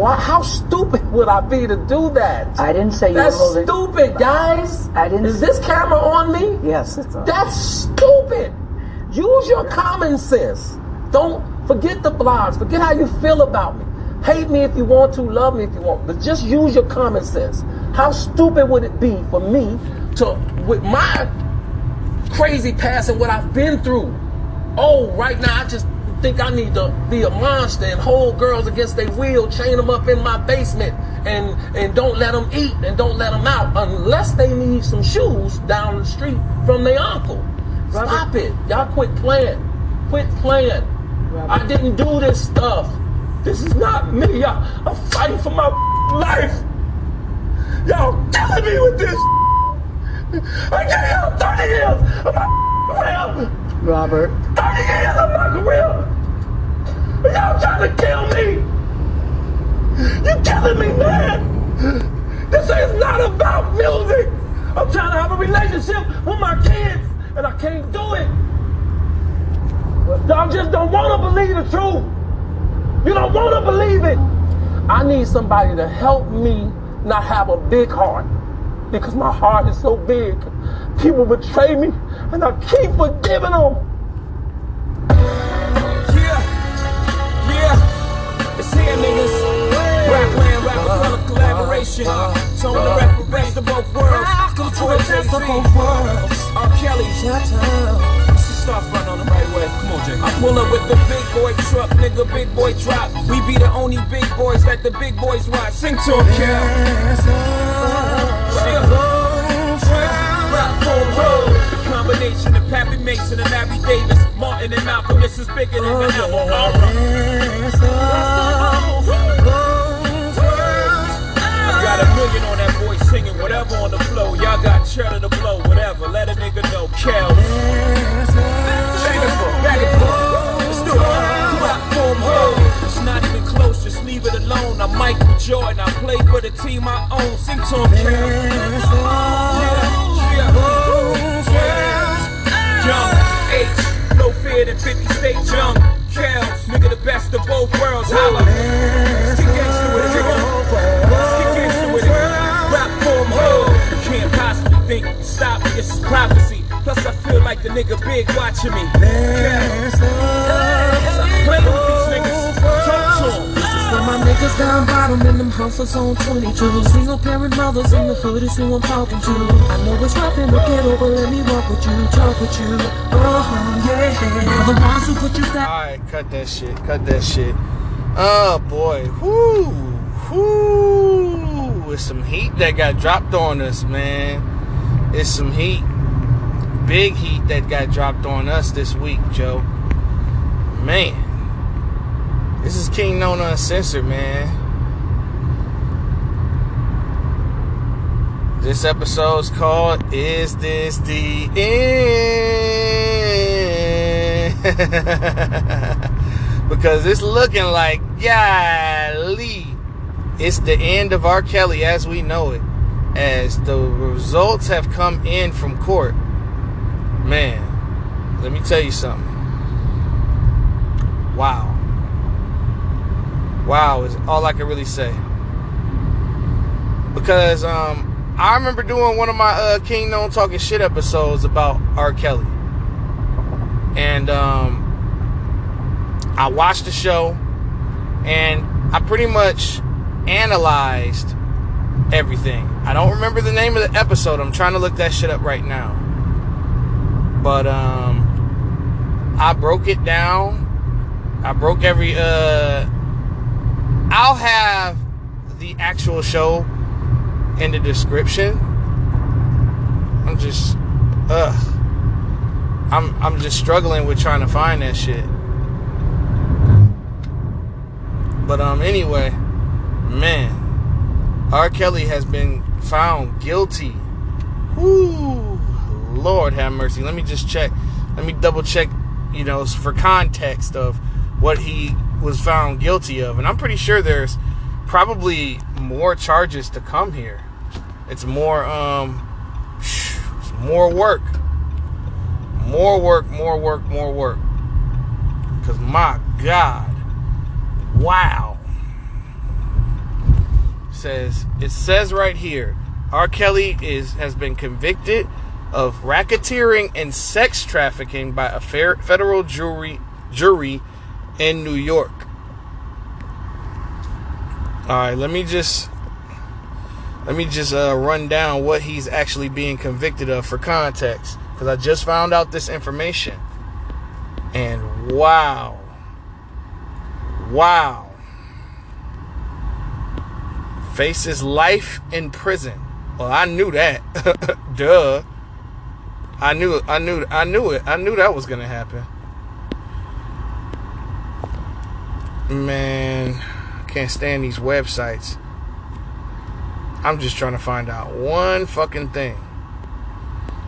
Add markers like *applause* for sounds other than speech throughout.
Why, how stupid would I be to do that? I didn't say you That's were holding. stupid, guys. I didn't- Is this camera on me? Yes, it's on. That's stupid. Use your common sense. Don't forget the blogs. Forget how you feel about me. Hate me if you want to, love me if you want, but just use your common sense. How stupid would it be for me to, with my crazy past and what I've been through? Oh, right now I just think I need to be a monster and hold girls against their will, chain them up in my basement, and and don't let them eat and don't let them out unless they need some shoes down the street from their uncle. Stop it, y'all! Quit playing, quit playing. I didn't do this stuff. This is not me. Y'all, I'm fighting for my life. Y'all killing me with this. I gave y'all 30 years of my career. Robert. 30 years of my career. Y'all trying to kill me. You're killing me, man. This is not about music. I'm trying to have a relationship with my kids, and I can't do it. Y'all just don't want to believe the truth. You don't want to believe it. I need somebody to help me not have a big heart because my heart is so big. People betray me, and I keep forgiving them. Yeah, yeah, it's here, niggas. Rapland, Roc-A-Fella collaboration. Tone the rap the best of both worlds. Come to the best of both worlds. R. Kelly, Let's just start front on the right way. Come on, Jay. I pull up with the big boy truck, nigga, big boy drop. We be the only big boys that the big boys watch. Sing to him, Kel. Rock road. The combination of Pappy Mason and Larry Davis, Martin and Malcolm. This is bigger than the album. Oh, I got a million on that boy singing whatever on the flow. Y'all got cheddar to blow, whatever. Let a nigga know. Kel. Back and forth, back and forth. Let's do it. Platform road. It's not even close, just leave it alone. I'm Michael Jordan. I play for the team I own. Sing to him, Kel. Yeah, yeah. Young H, no fear than 50 state young. Kels, nigga, the best of both worlds. Holla. Let's gangsta with it, nigga. Let's gangsta with it. Rap form ho. Can't possibly think stop. This is prophecy. Plus, I feel like the nigga big watching me. Kels. Stop playing with these niggas. Talk to 'em. For my niggas down bottom in them houses on 22 Single parent mothers in the hood is who I'm talking to I know it's rough in the ghetto, but let me walk with you, talk with you Oh yeah For the ones who put you down Alright, cut that shit. Cut that shit. Oh boy. Whoo. Whoo. It's some heat that got dropped on us, man. It's some heat. Big heat that got dropped on us this week, Joe. Man. This is King Known Uncensored, man. This episode's called Is This the End? *laughs* because it's looking like, golly, it's the end of R. Kelly as we know it. As the results have come in from court. Man, let me tell you something. Wow. Wow is all I can really say. Because um, I remember doing one of my uh, King Known Talking Shit episodes about R. Kelly. And um, I watched the show and I pretty much analyzed everything. I don't remember the name of the episode. I'm trying to look that shit up right now. But um, I broke it down. I broke every uh I'll have the actual show in the description. I'm just ugh. I'm I'm just struggling with trying to find that shit. But um anyway, man, R. Kelly has been found guilty. Whoo Lord have mercy. Let me just check. Let me double check, you know, for context of what he was found guilty of. And I'm pretty sure there's probably more charges to come here. It's more um more work. More work, more work, more work. Cuz my god. Wow. says it says right here, R. Kelly is has been convicted of racketeering and sex trafficking by a federal jury jury in New York. All right, let me just let me just uh, run down what he's actually being convicted of for context, because I just found out this information, and wow, wow, faces life in prison. Well, I knew that, *laughs* duh. I knew, I knew, I knew it. I knew that was gonna happen. Man, can't stand these websites. I'm just trying to find out one fucking thing.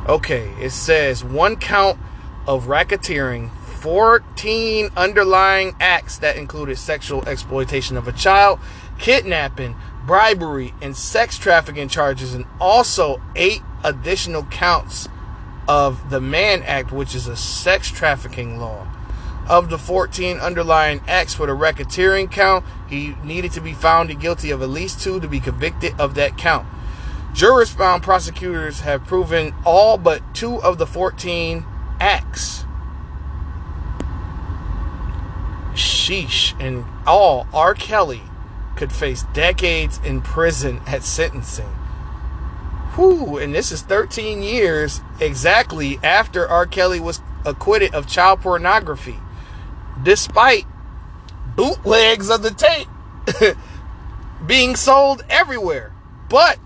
Okay, it says one count of racketeering, 14 underlying acts that included sexual exploitation of a child, kidnapping, bribery, and sex trafficking charges, and also eight additional counts of the Mann Act, which is a sex trafficking law. Of the 14 underlying acts for the racketeering count, he needed to be found guilty of at least two to be convicted of that count. Jurors found prosecutors have proven all but two of the 14 acts. Sheesh. And all, R. Kelly could face decades in prison at sentencing. Whew, and this is 13 years exactly after R. Kelly was acquitted of child pornography despite bootlegs of the tape *laughs* being sold everywhere. But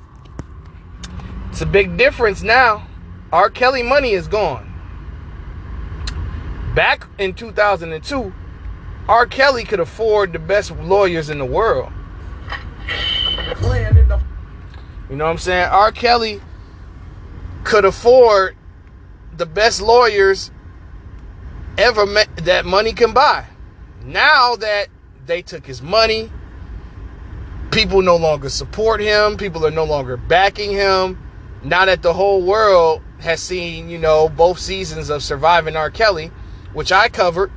it's a big difference now. R. Kelly money is gone. Back in 2002, R. Kelly could afford the best lawyers in the world. You know what I'm saying? R. Kelly could afford the best lawyers ever met that money can buy. Now that they took his money, people no longer support him, people are no longer backing him. Now that the whole world has seen, you know, both seasons of Surviving R. Kelly, which I covered,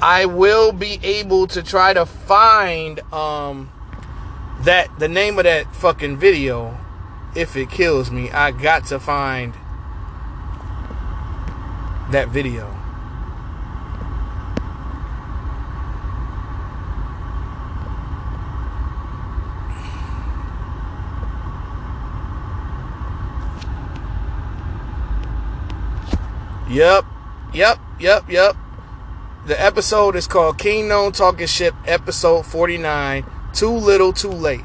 I will be able to try to find um that the name of that fucking video if it kills me. I got to find that video. Yep, yep, yep, yep. The episode is called Kingknown Talking Shit, episode 49. Too little, too late.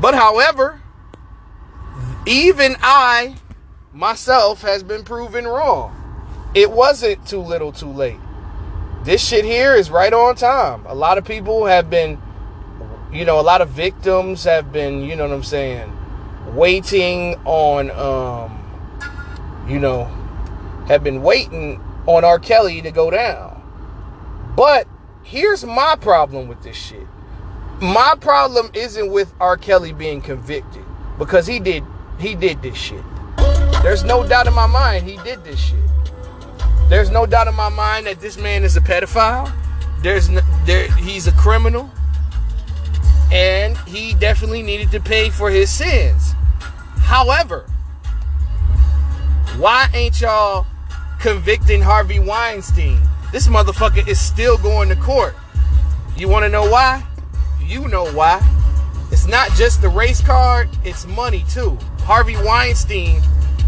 But however, even I myself has been proven wrong. It wasn't too little, too late. This shit here is right on time. A lot of people have been, you know, a lot of victims have been, you know what I'm saying, waiting on, um, you know, have been waiting on R. Kelly to go down. But here's my problem with this shit. My problem isn't with R. Kelly being convicted because he did he did this shit. There's no doubt in my mind he did this shit. There's no doubt in my mind that this man is a pedophile. There's no, there he's a criminal. And he definitely needed to pay for his sins. However, why ain't y'all convicting Harvey Weinstein. This motherfucker is still going to court. You want to know why? You know why. It's not just the race card, it's money too. Harvey Weinstein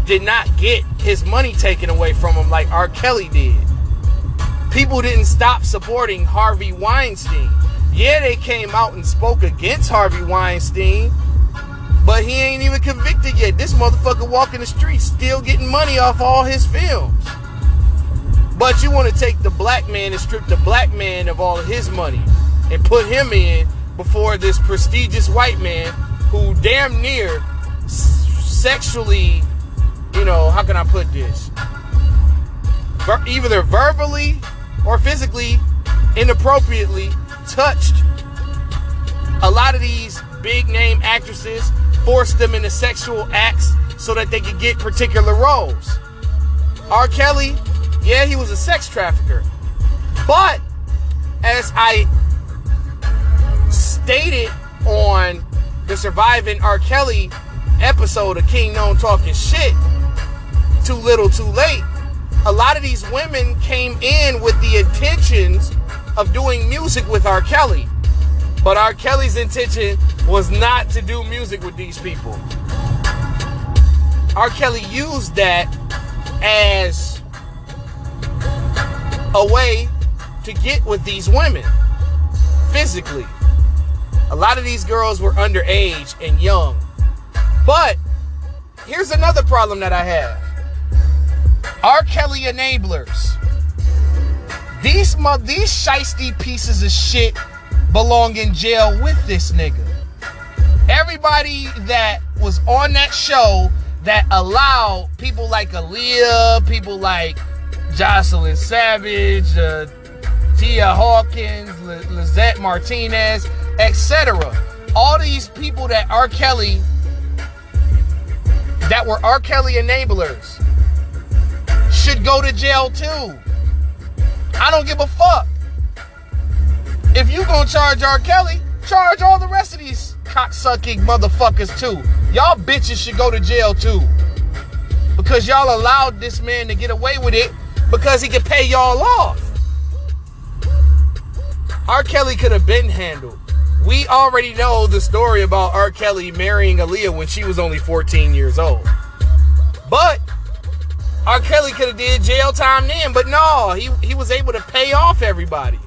did not get his money taken away from him like R. Kelly did. People didn't stop supporting Harvey Weinstein. Yeah, they came out and spoke against Harvey Weinstein, but he ain't even convicted yet. This motherfucker walking the streets still getting money off all his films. But you want to take the black man and strip the black man of all of his money and put him in before this prestigious white man who damn near sexually, you know, how can I put this? Ver- either verbally or physically inappropriately touched a lot of these big name actresses, forced them into sexual acts so that they could get particular roles. R. Kelly yeah, he was a sex trafficker. But as I stated on the Surviving R. Kelly episode of King Known Talking Shit, Too Little Too Late, a lot of these women came in with the intentions of doing music with R. Kelly. But R. Kelly's intention was not to do music with these people. R. Kelly used that as a way to get with these women physically. A lot of these girls were underage and young. But here's another problem that I have R. Kelly enablers. These, these shisty pieces of shit belong in jail with this nigga. Everybody that was on that show that allowed people like Aaliyah, people like Jocelyn Savage, uh, Tia Hawkins, L- Lizette Martinez, etc. All these people that R. Kelly, that were R. Kelly enablers, should go to jail too. I don't give a fuck. If you gonna charge R. Kelly, charge all the rest of these cocksucking motherfuckers too. Y'all bitches should go to jail too. Because y'all allowed this man to get away with it because he could pay y'all off. R. Kelly could have been handled. We already know the story about R. Kelly marrying Aaliyah when she was only 14 years old. But R. Kelly could have did jail time then, but no, he, he was able to pay off everybody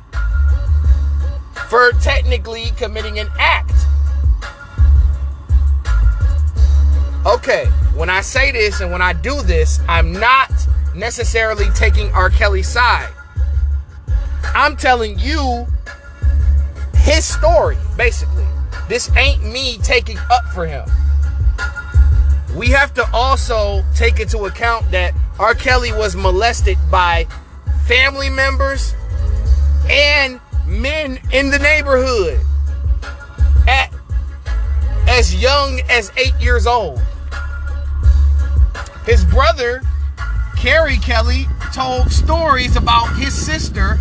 for technically committing an act. Okay, when I say this and when I do this, I'm not necessarily taking R. Kelly's side. I'm telling you his story, basically. This ain't me taking up for him. We have to also take into account that R. Kelly was molested by family members and men in the neighborhood at as young as eight years old. His brother, Carey Kelly, told stories about his sister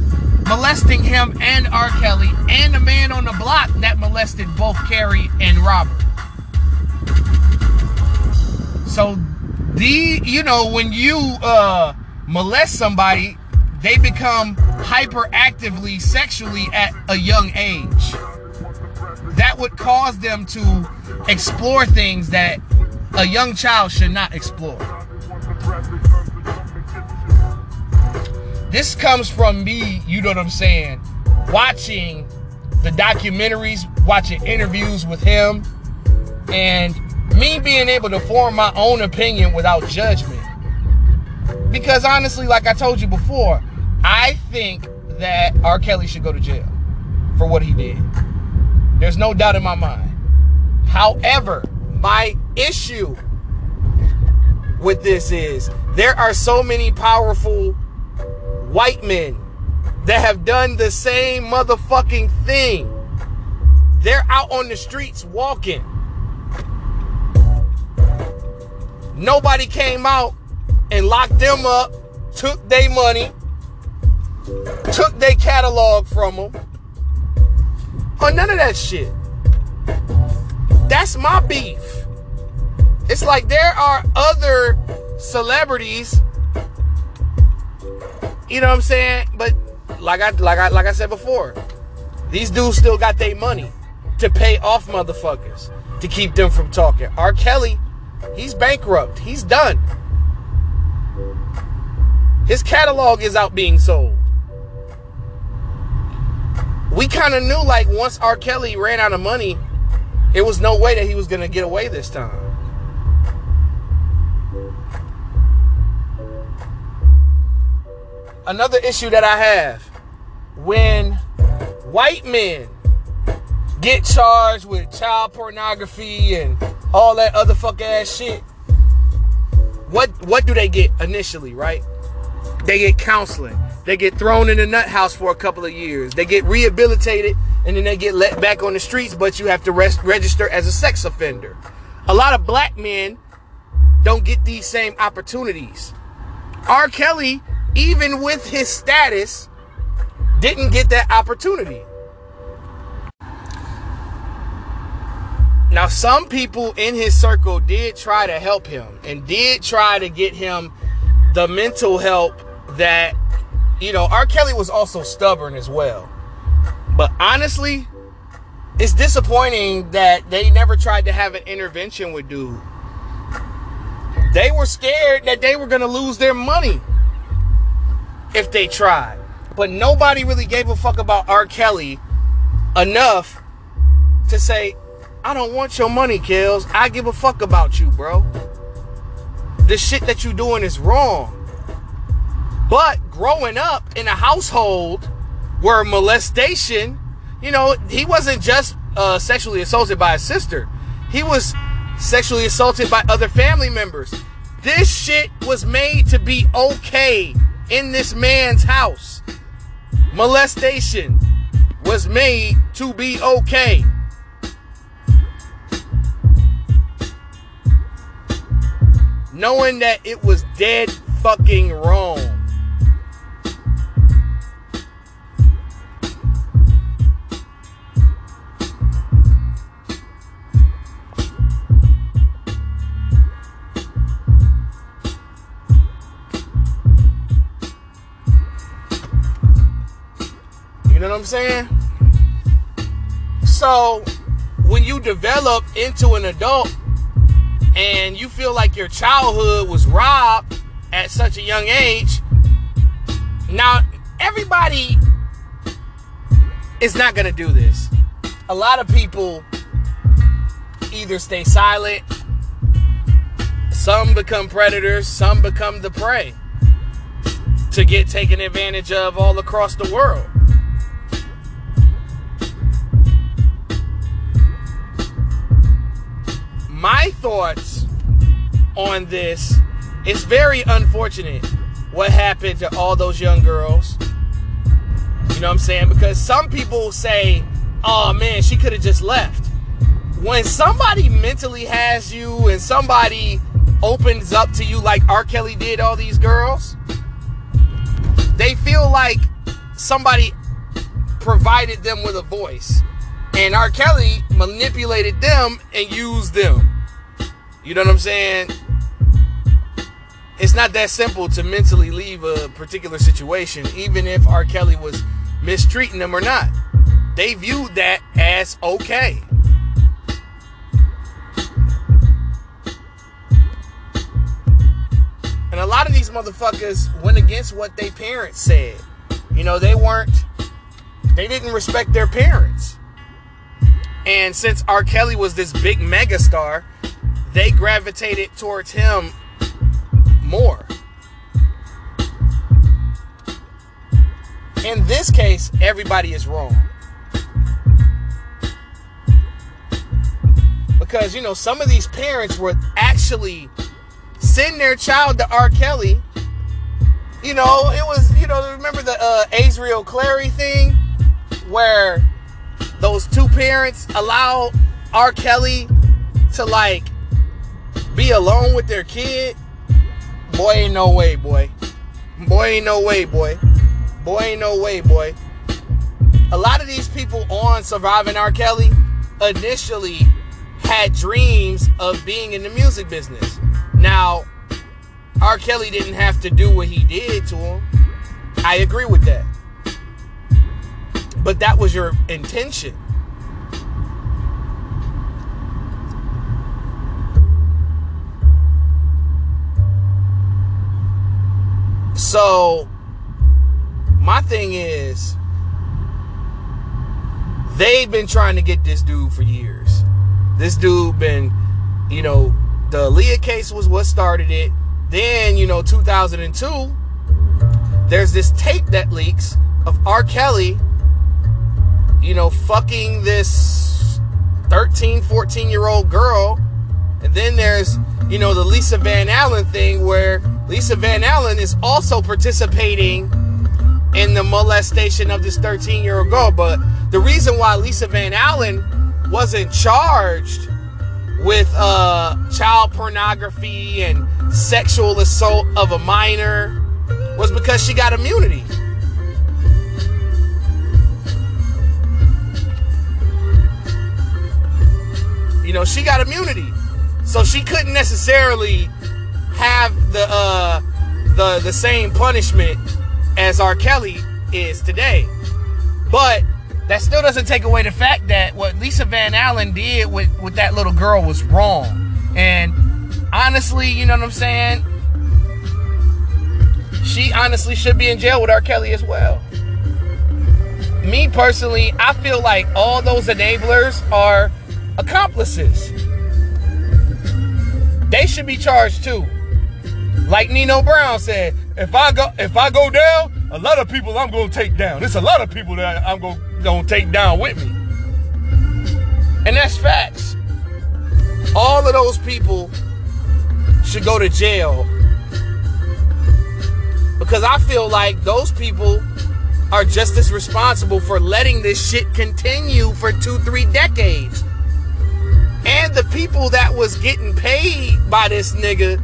molesting him and R. Kelly and the man on the block that molested both Carey and Robert. So the you know when you uh molest somebody, they become hyperactively sexually at a young age. That would cause them to explore things that a young child should not explore. This comes from me, you know what I'm saying, watching the documentaries, watching interviews with him, and me being able to form my own opinion without judgment. Because honestly, like I told you before, I think that R. Kelly should go to jail for what he did. There's no doubt in my mind. However, my issue with this is there are so many powerful white men that have done the same motherfucking thing. They're out on the streets walking. Nobody came out and locked them up, took their money, took their catalog from them. Or none of that shit. That's my beef. It's like there are other celebrities, you know what I'm saying? But like I like I like I said before, these dudes still got their money to pay off motherfuckers to keep them from talking. R. Kelly, he's bankrupt. He's done. His catalog is out being sold. We kind of knew like once R. Kelly ran out of money, it was no way that he was to get away this time. Another issue that I have when white men get charged with child pornography and all that other fuck ass shit, what what do they get initially, right? They get counseling. They get thrown in the nut house for a couple of years. They get rehabilitated and then they get let back on the streets, but you have to rest, register as a sex offender. A lot of black men don't get these same opportunities. R. Kelly, even with his status, didn't get that opportunity. Now, some people in his circle did try to help him and did try to get him the mental help that, you know, R. Kelly was also stubborn as well. But honestly, it's disappointing that they never tried to have an intervention with dude. They were scared that they were going to lose their money if they tried. But nobody really gave a fuck about R. Kelly enough to say, I don't want your money, Kills. I give a fuck about you, bro. The shit that you doing is wrong. But growing up in a household where molestation, you know, he wasn't just uh, sexually assaulted by his sister. He was sexually assaulted by other family members. This shit was made to be okay in this man's house. Molestation was made to be okay. Knowing that it was dead fucking wrong. I'm saying? So, when you develop into an adult and you feel like your childhood was robbed at such a young age, now everybody is not going to do this. A lot of people either stay silent, some become predators, some become the prey to get taken advantage of all across the world. My thoughts on this it's very unfortunate what happened to all those young girls. You know what i'm saying? Because some people say oh man she could have just left. When somebody mentally has you and somebody opens up to you like r. Kelly did all these girls they feel like somebody provided them with a voice. And R. Kelly manipulated them and used them. You know what I'm saying? It's not that simple to mentally leave a particular situation, even if R. Kelly was mistreating them or not. They viewed that as okay. And a lot of these motherfuckers went against what their parents said. You know, they weren't, they didn't respect their parents. And since R. Kelly was this big megastar, they gravitated towards him more. In this case, everybody is wrong. Because, you know, some of these parents were actually sending their child to R. Kelly. You know, it was, you know, remember the uh, Azriel Clary thing where those two parents allow R. Kelly to like be alone with their kid. Boy, ain't no way, boy. Boy, ain't no way, boy. Boy, ain't no way, boy. A lot of these people on Surviving R. Kelly initially had dreams of being in the music business. Now, R. Kelly didn't have to do what he did to him. I agree with that. But that was your intention. So, my thing is, they've been trying to get this dude for years. This dude been, you know, the Aaliyah case was what started it. Then, you know, 2002, there's this tape that leaks of R. Kelly, you know, fucking this 13, 14 year old girl. And then there's, you know, the Lisa Van Allen thing where Lisa Van Allen is also participating in the molestation of this 13 year old girl. But the reason why Lisa Van Allen wasn't charged with uh, child pornography and sexual assault of a minor was because she got immunity. You know, she got immunity. So she couldn't necessarily have the uh the the same punishment as R. Kelly is today. But that still doesn't take away the fact that what Lisa Van Allen did with, with that little girl was wrong. And honestly, you know what I'm saying? She honestly should be in jail with R. Kelly as well. Me personally, I feel like all those enablers are accomplices. They should be charged too. Like Nino Brown said, if I go if I go down, a lot of people I'm gonna take down. There's a lot of people that I'm gonna, gonna take down with me. And that's facts. All of those people should go to jail because I feel like those people are just as responsible for letting this shit continue for two, three decades. And the people that was getting paid by this nigga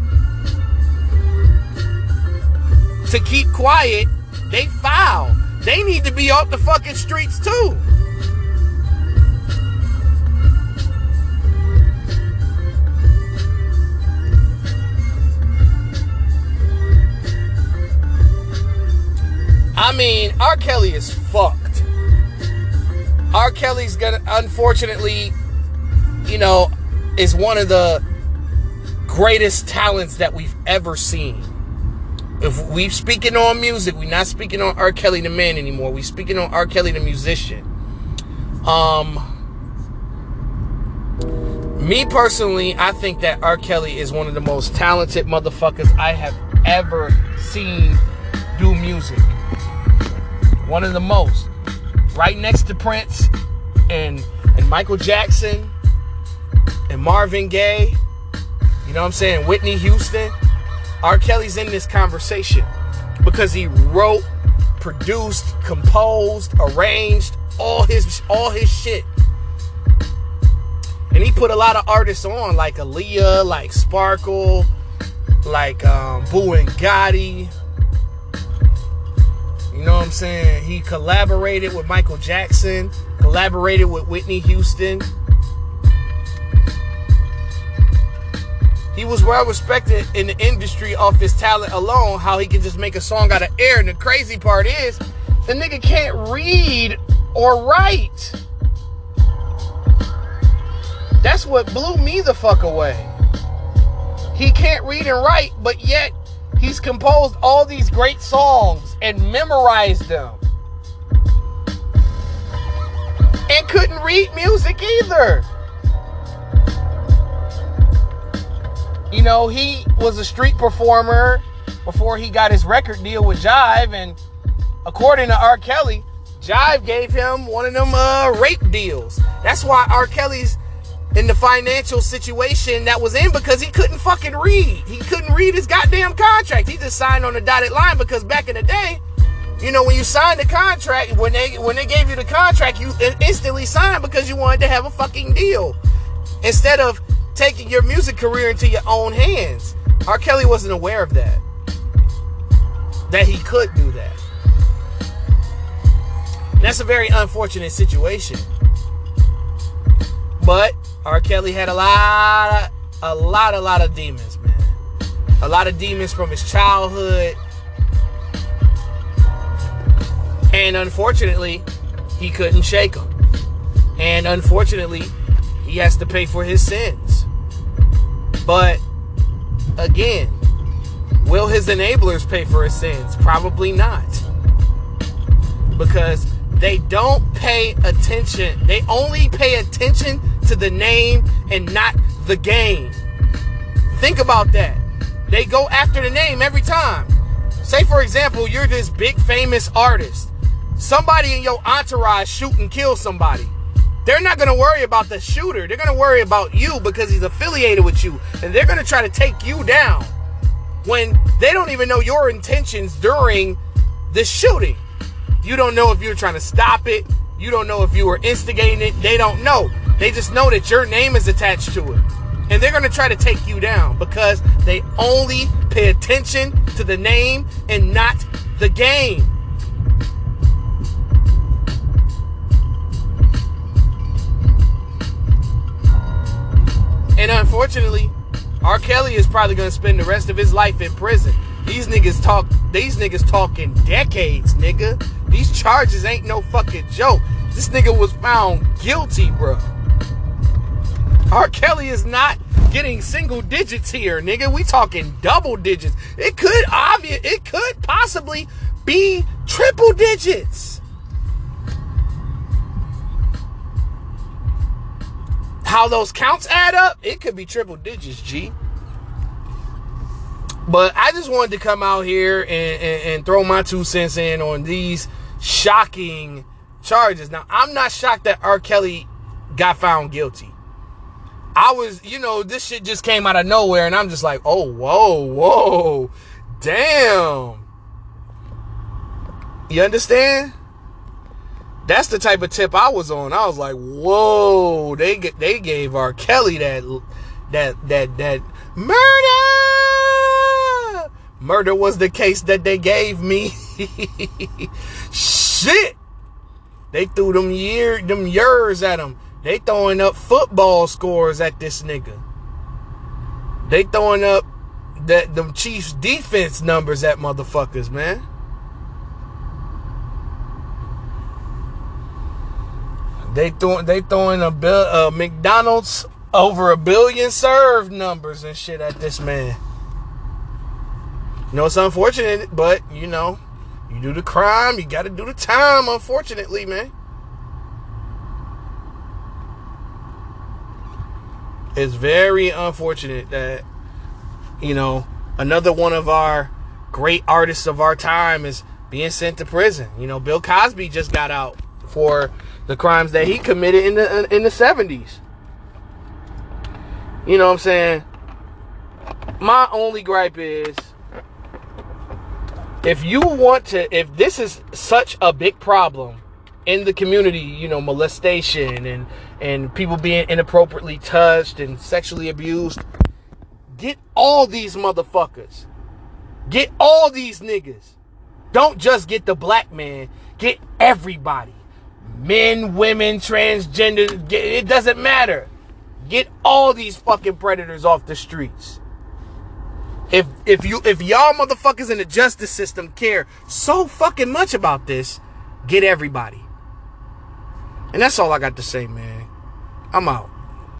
to keep quiet, they foul. They need to be off the fucking streets too. I mean, R. Kelly is fucked. R. Kelly's gonna, unfortunately, you know, is one of the greatest talents that we've ever seen. If we speaking on music, we're not speaking on R. Kelly the man anymore. We speaking on R. Kelly the musician. Um, me personally, I think that R. Kelly is one of the most talented motherfuckers I have ever seen do music. One of the most. Right next to Prince and and Michael Jackson and Marvin Gaye. You know what I'm saying? Whitney Houston. R. Kelly's in this conversation because he wrote, produced, composed, arranged all his all his shit. And he put a lot of artists on, like Aaliyah, like Sparkle, like um, Boo and Gotti. You know what I'm saying? He collaborated with Michael Jackson, collaborated with Whitney Houston. He was well respected in the industry off his talent alone, how he can just make a song out of air. And the crazy part is, the nigga can't read or write. That's what blew me the fuck away. He can't read and write, but yet he's composed all these great songs and memorized them. And couldn't read music either. You know, he was a street performer before he got his record deal with Jive, and according to R. Kelly, Jive gave him one of them uh, rape deals. That's why R. Kelly's in the financial situation that was in because he couldn't fucking read. He couldn't read his goddamn contract. He just signed on the dotted line because back in the day, you know, when you signed the contract, when they when they gave you the contract, you instantly signed because you wanted to have a fucking deal. Instead of taking your music career into your own hands. R. Kelly wasn't aware of that. That he could do that. And that's a very unfortunate situation. But R. Kelly had a lot, a lot, a lot of demons, man. A lot of demons from his childhood. And unfortunately, he couldn't shake them. And unfortunately, he has to pay for his sins. But again, will his enablers pay for his sins? Probably not. Because they don't pay attention. They only pay attention to the name and not the game. Think about that. They go after the name every time. Say, for example, you're this big famous artist. Somebody in your entourage shoot and kill somebody. They're not going to worry about the shooter. They're going to worry about you because he's affiliated with you. And they're going to try to take you down when they don't even know your intentions during the shooting. You don't know if you're trying to stop it. You don't know if you were instigating it. They don't know. They just know that your name is attached to it. And they're going to try to take you down because they only pay attention to the name and not the game. Unfortunately, R. Kelly is probably gonna spend the rest of his life in prison. These niggas talk. These niggas talking decades, nigga. These charges ain't no fucking joke. This nigga was found guilty, bro. R. Kelly is not getting single digits here, nigga. We talking double digits. It could obvious. It could possibly be triple digits. How those counts add up? It could be triple digits, G. But I just wanted to come out here and, and, and throw my two cents in on these shocking charges. Now, I'm not shocked that R. Kelly got found guilty. I was, you know, this shit just came out of nowhere, and I'm just like, oh, whoa, whoa, damn. You understand? That's the type of tip I was on. I was like, whoa, they they gave R. Kelly that that that that murder. Murder was the case that they gave me. *laughs* Shit. They threw them year them years at him. They throwing up football scores at this nigga. They throwing up that them Chiefs defense numbers at motherfuckers, man. They throwing they throwing a bill uh, McDonald's over a billion served numbers and shit at this man. You know it's unfortunate, but you know, you do the crime, you got to do the time. Unfortunately, man. it's very unfortunate that you know another one of our great artists of our time is being sent to prison. You know, Bill Cosby just got out for the crimes that he committed in the in the 70s. You know what I'm saying? My only gripe is if you want to if this is such a big problem in the community, you know, molestation and and people being inappropriately touched and sexually abused. Get all these motherfuckers. Get all these niggas. Don't just get the black man, get everybody. Men, women, transgender, it doesn't matter. Get all these fucking predators off the streets. If if you if y'all motherfuckers in the justice system care so fucking much about this, get everybody. And that's all I got to say, man. I'm out.